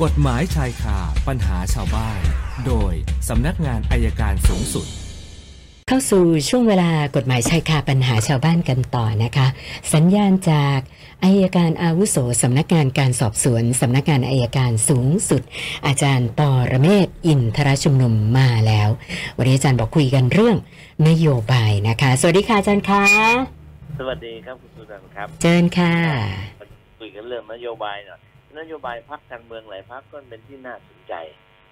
กฎหมายชายคาปัญหาชาวบ้าน โดยสำนักงานอัยการสูงสุด เข้าสู่ช่วงเวลากฎหมายชายคาปัญหาชาวบ้านกันต่อนะคะ สัญญาณจากอัยการอาวุโสสำนักงานการสอบสวนสำนักงานอัยการสูงสุด อาจารย์ปอระเมศวร์อินทรชุมนุมมาแล้ว วันนี้อาจารย์บอกคุยกันเรื่องนโยบายนะคะ สวัสดีค่ะอาจารย์คะสวัสดีครับคุณสุนันท์ครับเชิญค่ะคุยกันเรื่องนโยบายหน่อย นโยบายพักการเมืองหลายพักก็เป็นที่น่าสนใจ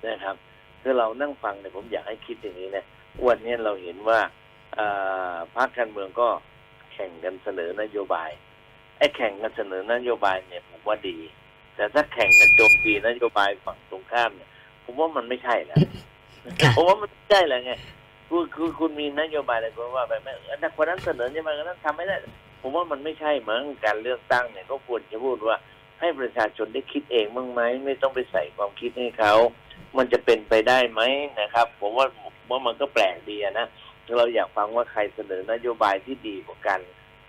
นะครับคือเรานั่งฟังเนี่ยผมอยากให้คิดอย่างนี้นะวันนี้เราเห็นว่าพักการเมืองก็แข่งกันเสนอนโยบายไอ้แข่งกันเสนอนโยบายเนี่ยผมว่าดี แต่ถ้าแข่งกันโจมตีนโยบายฝั่งตรงข้ามเนี่ยผมว่ามันไม่ใช่แล้วค่ะผมว่ามันไม่ใช่แล้วไงคือคือคุณมีนโยบายอะไรก็ว่าไปไม่เออถ้าคนนั้นเสนอนโยบายคนนั้นทำไม่ได้ ผมว่ามันไม่ใช่เหมือนการเลือกตั้งเนี่ยก็ควรจะพูดว่า ให้ประชาชนได้คิดเองบ้างไหมไม่ต้องไปใส่ความคิดให้เขา มันจะเป็นไปได้ไหมนะครับ ผมว่าว่ามันก็แปลกดีอะนะเราอยากฟังว่าใครเสนอนโยบายที่ดีกว่ากัน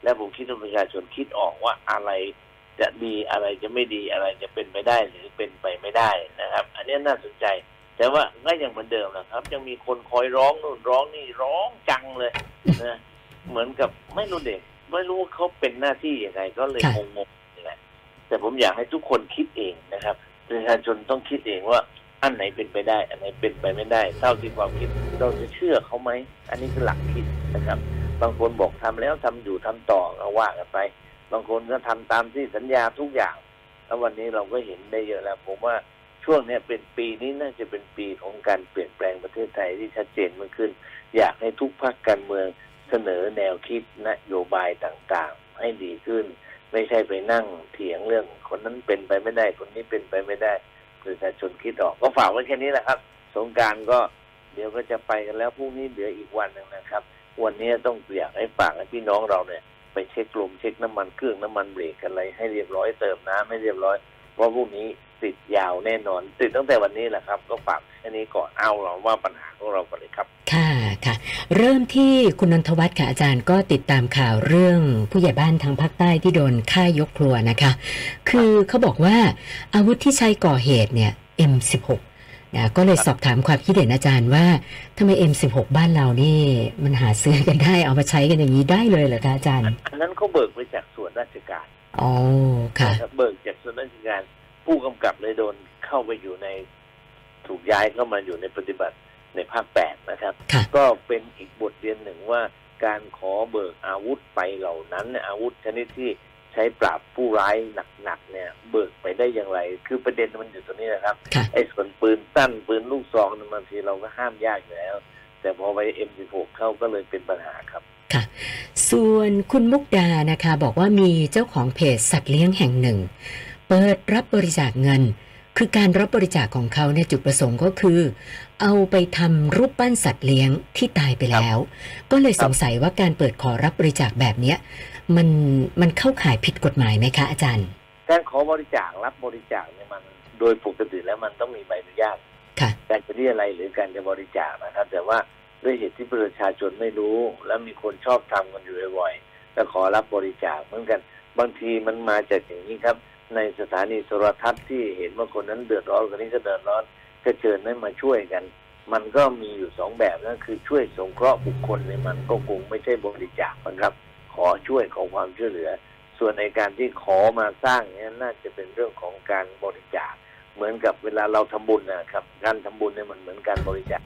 และผมคิดว่าประชาชนคิดออกว่าอะไรจะดีอะไรจะไม่ดีอะไรจะเป็นไปได้หรือเป็นไปไม่ได้นะครับ อันนี้น่าสนใจ แต่ว่าก็ยังเหมือนเดิมนะครับ ยังมีคนคอยร้องนู่นร้องนี่ร้องจังเลยนะเหมือนกับไม่รู้เด็กไม่รู้ว่าเขาเป็นหน้าที่ยังไงก็เลยค่ะงงๆนี่ แต่ผมอยากให้ทุกคนคิดเองนะครับประชาชนต้องคิดเองว่าอันไหนเป็นไปได้ อันไหนเป็นไปไม่ได้ เท่าที่ความคิดเราจะเชื่อเขาไหม อันนี้คือหลักคิดนะครับ บางคนบอกทำแล้วทำอยู่ทำต่อก็ว่ากันไป บางคนก็ทำตามที่สัญญาทุกอย่าง แล้ววันนี้เราก็เห็นได้เยอะแล้ว ผมว่าช่วงนี้เป็นปีนี้น่าจะเป็นปีของการเปลี่ยนแปลงประเทศไทยที่ชัดเจนมากขึ้น อยากให้ทุกภาคการเมืองเสนอแนวคิดนโยบายต่างๆ ให้ดีขึ้น ไม่ใช่ไปนั่งเถียงเรื่อง คนนั้นเป็นไปไม่ได้ คนนี้เป็นไปไม่ได้ประชาชนคิดออก ก็ฝากไว้แค่นี้แหละครับ สงการก็เดี๋ยวก็จะไปกันแล้วพรุ่งนี้เหลืออีกวันหนึ่งนะครับ วันนี้ต้องอยากให้ฝากให้พี่น้องเราเนี่ย ไปเช็คลมเช็คน้ำมันเครื่องน้ำมันเบรกอะไรให้เรียบร้อยเติมน้ำให้เรียบร้อยเพราะพรุ่งนี้ติดยาวแน่นอน ติดตั้งแต่วันนี้แหละครับ ก็ฝากแค่นี้ก่อนเอาเราว่าปัญหาของเราก่อนเลยครับ ค่ะ เริ่มที่คุณนนทวัฒน์ค่ะอาจารย์ก็ติดตามข่าวเรื่องผู้ใหญ่บ้านทางภาคใต้ที่โดนฆ่ายกครัวนะคะ คือเขาบอกว่าอาวุธที่ใช้ก่อเหตุเนี่ย M16 นะก็เลยสอบถามความคิดเห็นอาจารย์ว่าทำไม M16 บ้านเรานี่มันหาซื้อกันได้เอามาใช้กันอย่างนี้ได้เลยเหรอคะอาจารย์อันนั้นเขาเบิกมาจากส่วนราชการอ๋อค่ะนะครับเบิกจากส่วนราชการผู้กำกับเลยโดนเข้าไปอยู่ในถูกย้ายเข้ามาอยู่ในปฏิบัติ ในภาคแปดนะครับค่ะก็เป็นอีกบทเรียนหนึ่งว่าการขอเบิกอาวุธไปเหล่านั้นเนี่ยอาวุธชนิดที่ใช้ปราบผู้ร้ายหนักๆเนี่ย เบิกไปได้อย่างไร คือประเด็นมันอยู่ตรงนี้นะครับค่ะไอ้ส่วนปืนสั้นปืนลูกซองเนี่ยบางทีเราก็ห้ามยากอยู่แล้ว แต่พอไป M16 เข้าก็เลยเป็นปัญหาครับค่ะส่วนคุณมุกดานะคะ บอกว่ามีเจ้าของเพจสัตว์เลี้ยงแห่งหนึ่ง เปิดรับบริจาคเงิน คือการรับบริจาคของเขาเนี่ยจุดประสงค์ก็คือ เอาไปทำรูปปั้นสัตว์เลี้ยงที่ตายไปแล้ว ก็เลยสงสัยว่าการเปิดขอรับบริจาคแบบเนี้ยมันมันเข้าข่ายผิดกฎหมายไหมคะอาจารย์ การขอบริจาครับบริจาคเนี่ยมันโดยปกติแล้วมันต้องมีใบอนุญาตค่ะการจะเรียอะไรยหรือการจะบริจาคนะครับ แต่ว่าด้วยเหตุที่ประชาชนไม่รู้ แล้วมีคนชอบทำกันอยู่บ่อยๆแล้วขอรับบริจาคเหมือนกัน บางทีมันมาจากอย่างนี้ครับ ในสถานีโทรทัศน์ที่เห็นว่าคนนั้นเดือดร้อนคนนี้ก็เดือดร้อนก็เชิญให้มาช่วยกัน มันก็มีอยู่สองแบบนั่นคือช่วยสงเคราะห์บุคคลเนี่ยมันก็คงไม่ใช่บริจาคนะครับ ขอช่วยขอความช่วยเหลือ ส่วนในการที่ขอมาสร้างเนี่ยน่าจะเป็นเรื่องของการบริจาค เหมือนกับเวลาเราทำบุญนะครับ การทำบุญเนี่ยมันเหมือนการบริจาค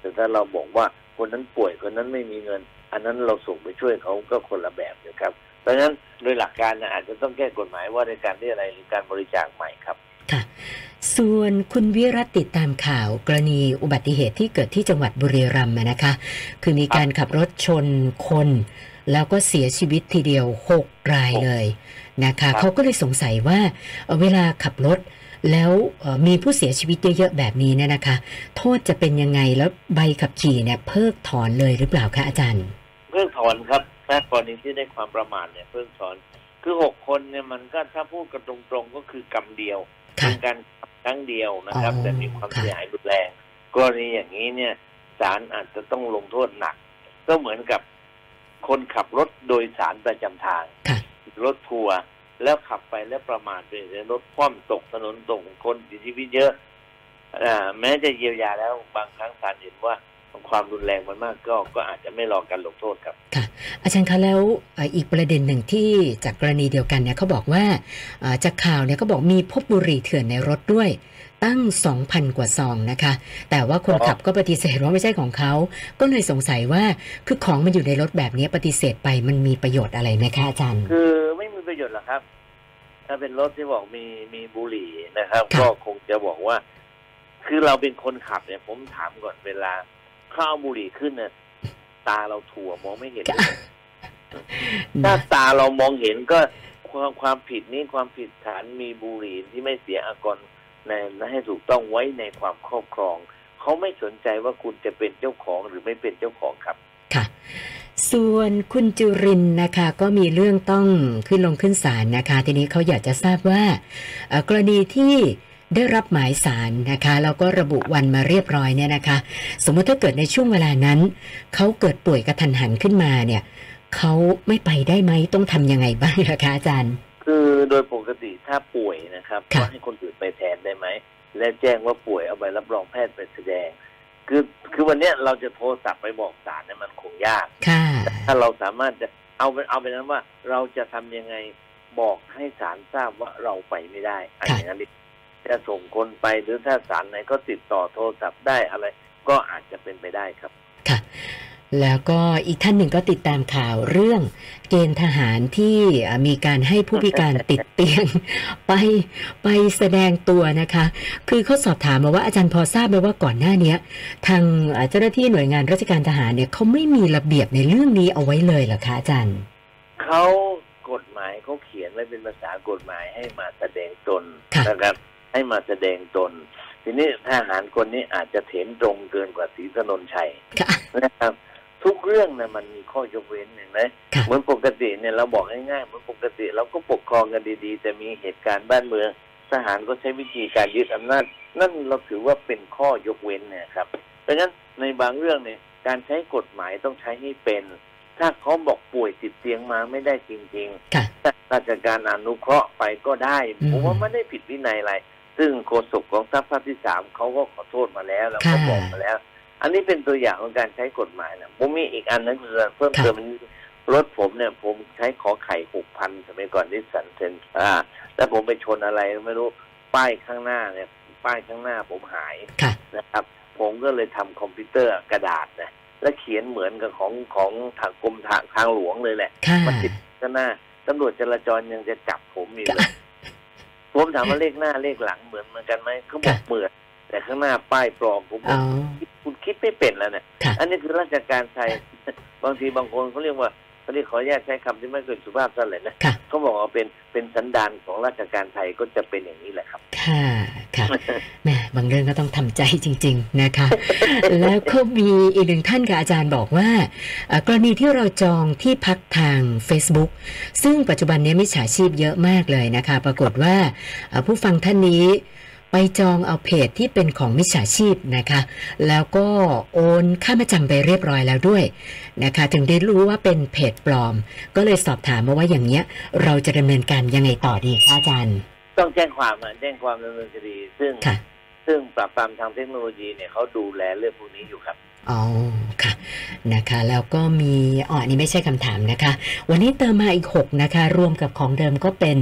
แต่ถ้าเราบอกว่าคนนั้นป่วยคนนั้นไม่มีเงิน อันนั้นเราส่งไปช่วยเขาก็คนละแบบนะครับ เพราะฉะนั้นโดยหลักการนะอาจจะต้องแก้กฎหมายว่าในการที่อะไรหรือการบริจาคใหม่ครับค่ะส่วนคุณวิรัตติดตามข่าวกรณีอุบัติเหตุที่เกิดที่จังหวัดบุรีรัมย์อะนะคะ คือมีการขับรถชนคน แล้วก็เสียชีวิตทีเดียว6รายเลยนะคะครับเขาก็เลยสงสัยว่าเอ่อเวลาขับรถแล้วเอ่อมีผู้เสียชีวิตเยอะๆแบบนี้เนี่ยนะคะ โทษจะเป็นยังไงแล้วใบขับขี่เนี่ยเพิกถอนเลยหรือเปล่าคะอาจารย์ เพิกถอนครับ ถ้ากรณีที่ได้ความประมาทเนี่ยเพิกถอน คือหกคนเนี่ยมันก็ถ้าพูดกันตรงๆก็คือกรรมเดียวค่ะเป็นการขับครั้งเดียวนะครับอ๋อแต่มีความค่ะเสียหายรุนแรงกรณีอย่างนี้เนี่ยศาลอาจจะต้องลงโทษหนัก ก็เหมือนกับคนขับรถโดยสารประจำทางค่ะรถทัวร์แล้วขับไปแล้วประมาทไปแล้วรถคว่ำตกถนนตกคนเสียชีวิตเยอะอ่าแม้จะเยียวยาแล้วบางครั้งศาลเห็นว่า ความรุนแรงมันมากก็ก็อาจจะไม่รอการลงโทษครับอาจารย์คะแล้วเอ่ออีกประเด็นหนึ่งที่จากกรณีเดียวกันเนี่ยเขาบอกว่าเอ่อจากข่าวเนี่ยก็บอกมีพบบุหรี่เถื่อนในรถด้วยตั้ง 2,000 กว่าซองนะคะ แต่ว่าคนขับก็ปฏิเสธว่าไม่ใช่ของเขา ก็เลยสงสัยว่าคือของมันอยู่ในรถแบบนี้ปฏิเสธไปมันมีประโยชน์อะไรไหมคะอาจารย์ คือไม่มีประโยชน์หรอกครับ ถ้าเป็นรถที่บอกมีมีบุหรี่นะครับครับก็คงจะบอกว่า คือเราเป็นคนขับเนี่ย ผมถามก่อนเวลาเข้าเอาบุหรี่ขึ้นเนี่ยตาเราถั่วมองไม่เห็น ถ้าตาเรามองเห็นก็ความความผิดนี้ความผิดฐานมีบุหรี่ที่ไม่เสียอากรในให้ถูกต้องไว้ในความครอบครอง เขาไม่สนใจว่าคุณจะเป็นเจ้าของหรือไม่เป็นเจ้าของครับ ค่ะ ส่วนคุณจุรินทร์นะคะ ก็มีเรื่องต้องขึ้นลงขึ้นศาลนะคะ ทีนี้เขาอยากจะทราบว่าเอ่อกรณีที่ ได้รับหมายสารนะคะแล้วก็ระบุวันมาเรียบร้อยเนี่ยนะคะ สมมติถ้าเกิดในช่วงเวลานั้น เขาเกิดป่วยกระทันหันขึ้นมาเนี่ยเขาไม่ไปได้ไหมต้องทำยังไงบ้างนะคะอาจารย์ คือโดยปกติถ้าป่วยนะครับค่ะก็ให้คนอื่นไปแทนได้ไหม และแจ้งว่าป่วยเอาใบรับรองแพทย์ไปแสดง คือคือวันเนี้ยเราจะโทรศัพท์ไปบอกศาลเนี่ยมันคงยากค่ะถ้าเราสามารถจะเอาเป็นเอาเป็นนั้นว่าเราจะทำยังไงบอกให้ศาลทราบว่าเราไปไม่ได้อันค่ะอย่างนั้นดิ จะส่งคนไปหรือถ้าศาลไหนก็ติดต่อโทรศัพท์ได้อะไร ก็อาจจะเป็นไปได้ครับค่ะ แล้วก็อีกท่านหนึ่งก็ติดตามข่าวเรื่องเกณฑ์ทหารที่เอ่อมีการให้ผู้พิการติดเตียง ไปไปแสดงตัวนะคะ คือเขาสอบถามมาว่าอาจารย์พอทราบไหมว่าก่อนหน้าเนี้ยทางเอ่อเจ้าหน้าที่หน่วยงานราชการทหารเนี่ยเขาไม่มีระเบียบในเรื่องนี้เอาไว้เลยเหรอคะอาจารย์เขากฎหมายเขาเขียนไว้เป็นภาษากฎหมายให้มาแสดงตนค่ะนะครับ ให้มาแสดงตน ทีนี้ทหารคนนี้อาจจะเถนตรงเกินกว่าศรีถนนชัยค่ะนะครับทุกเรื่องนะมันมีข้อยกเว้นเห็นไหมค่ะเหมือนปกติเนี่ยเราบอกง่ายๆเหมือนปกติ เราก็ปกครองกันดีๆ แต่มีเหตุการณ์บ้านเมือง ทหารก็ใช้วิธีการยึดอำนาจ นั่นเราถือว่าเป็นข้อยกเว้นเนะครับเพราะฉะนั้นในบางเรื่องเนี่ยการใช้กฎหมายต้องใช้ให้เป็น ถ้าเขาบอกป่วยติดเตียงมาไม่ได้จริงๆค่ะราชการอนุเคราะห์ไปก็ได้อืมผมว่าไม่ได้ผิดวินัยอะไร ซึ่งโฆษกของทัพภาคที่สามเขาก็ขอโทษมาแล้วแล้วก็ค่ะบอกมาแล้ว อันนี้เป็นตัวอย่างของการใช้กฎหมายนะผมมีอีกอันนึงคือเพิ่มค่ะเติมนิดรถผมเนี่ย ผมใช้ขอไข่หกพันสมัยก่อนที่สันเซนอ่าแล้วผมไปชนอะไรไม่รู้ป้ายข้างหน้าเนี่ย ป้ายข้างหน้าผมหายค่ะนะครับ ผมก็เลยทำคอมพิวเตอร์กระดาษนะแล้วเขียนเหมือนกับของของทางกรมทางทางหลวงเลยแหละค่ะมันติดข้างหน้าตำรวจจราจรยังจะจับผมอยู่เลย ผมถามว่าเลขหน้าเลขหลังเหมือนเหมือนกันไหมเขาบอกค่ะเหมือนแต่ข้างหน้าป้ายปลอมผมบอ๋ออกคุณคิดไม่เป็นแล้วเนี่ยค่ะอันนี้คือราชการไทยบางทีบางคนเขาเรียกว่าเขาเรียกขออนุญาตใช้คำที่ไม่เกินสุภาพเท่าไหร่นะค่ะเขาบอกว่าเป็นเป็นสันดานของราชการไทยก็จะเป็นอย่างนี้แหละครับ ค่ะค่ะ แหม่บางเรื่องก็ต้องทำใจจริง ๆนะคะ แล้วก็มีอีกหนึ่งท่านค่ะอาจารย์บอกว่า กรณีที่เราจองที่พักทาง Facebook ซึ่งปัจจุบันนี้มิจฉาชีพเยอะมากเลยนะคะ ปรากฏว่าผู้ฟังท่านนี้ไปจองเอาเพจที่เป็นของมิจฉาชีพนะคะ แล้วก็โอนค่ามาจำไปเรียบร้อยแล้วด้วยนะคะ ถึงได้รู้ว่าเป็นเพจปลอม ก็เลยสอบถามมาว่าอย่างเนี้ย เราจะดำเนินการยังไงต่อดีคะอาจารย์ ต้องแจ้งความอะแจ้งความดำเนินคดี ซึ่งค่ะ ซึ่งปราบปรามทางเทคโนโลยีเนี่ยเขาดูแลเรื่องพวกนี้อยู่ครับ อ๋อค่ะนะคะ แล้วก็มีอ๋ออันนี้ไม่ใช่คำถามนะคะ วันนี้เติมมาอีก 6 นะคะ รวมกับของเดิมก็เป็น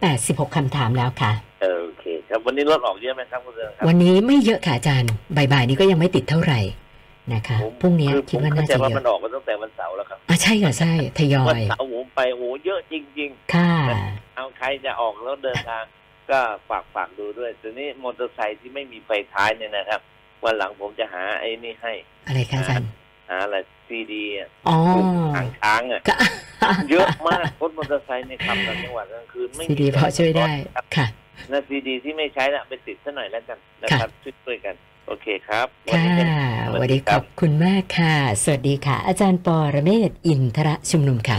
386คำถามแล้วค่ะ เออโอเค ครับวันนี้รถออกเยอะไหมครับคุณเรืองครับ วันนี้ไม่เยอะค่ะอาจารย์บ่ายๆนี้ก็ยังไม่ติดเท่าไหร่นะคะผมพรุ่งนี้คือคิดผมว่าเข้าน่าใจจะว่าเยมันอะออกมาตั้งแต่วันเสาร์แล้วครับอะใช่ค่ะใช่ทยอวันยเสาร์ผมไปโอ้โหเยอะจริง ค่ะ ๆ เอาใครจะออกแล้วเดินทาง ก็ฝากฝากดูด้วยทีนี้มอเตอร์ไซค์ที่ไม่มีไฟท้ายเนี่ยนะครับ วันหลังผมจะหาไอ้นี่ให้ อะไรคะอาจารย์หาอะไรซีดีอ๋อทางช้างอะค่ะเยอะมากรถมอเตอร์ไซค์ในขับต่างจังหวัดกลางคืนไม่ซีมีดีพอช่วยได้ครับค่ะนะซีดีที่ไม่ใช้ละไปติดซะหน่อยแล้วกันนะครับช่วยๆกันโอเคครับวันค่ะนี้เป็นสวัสดีขอบคุณมากค่ะ สวัสดีค่ะ อาจารย์ปอระเมศวร์อินทระชุมนุมค่ะ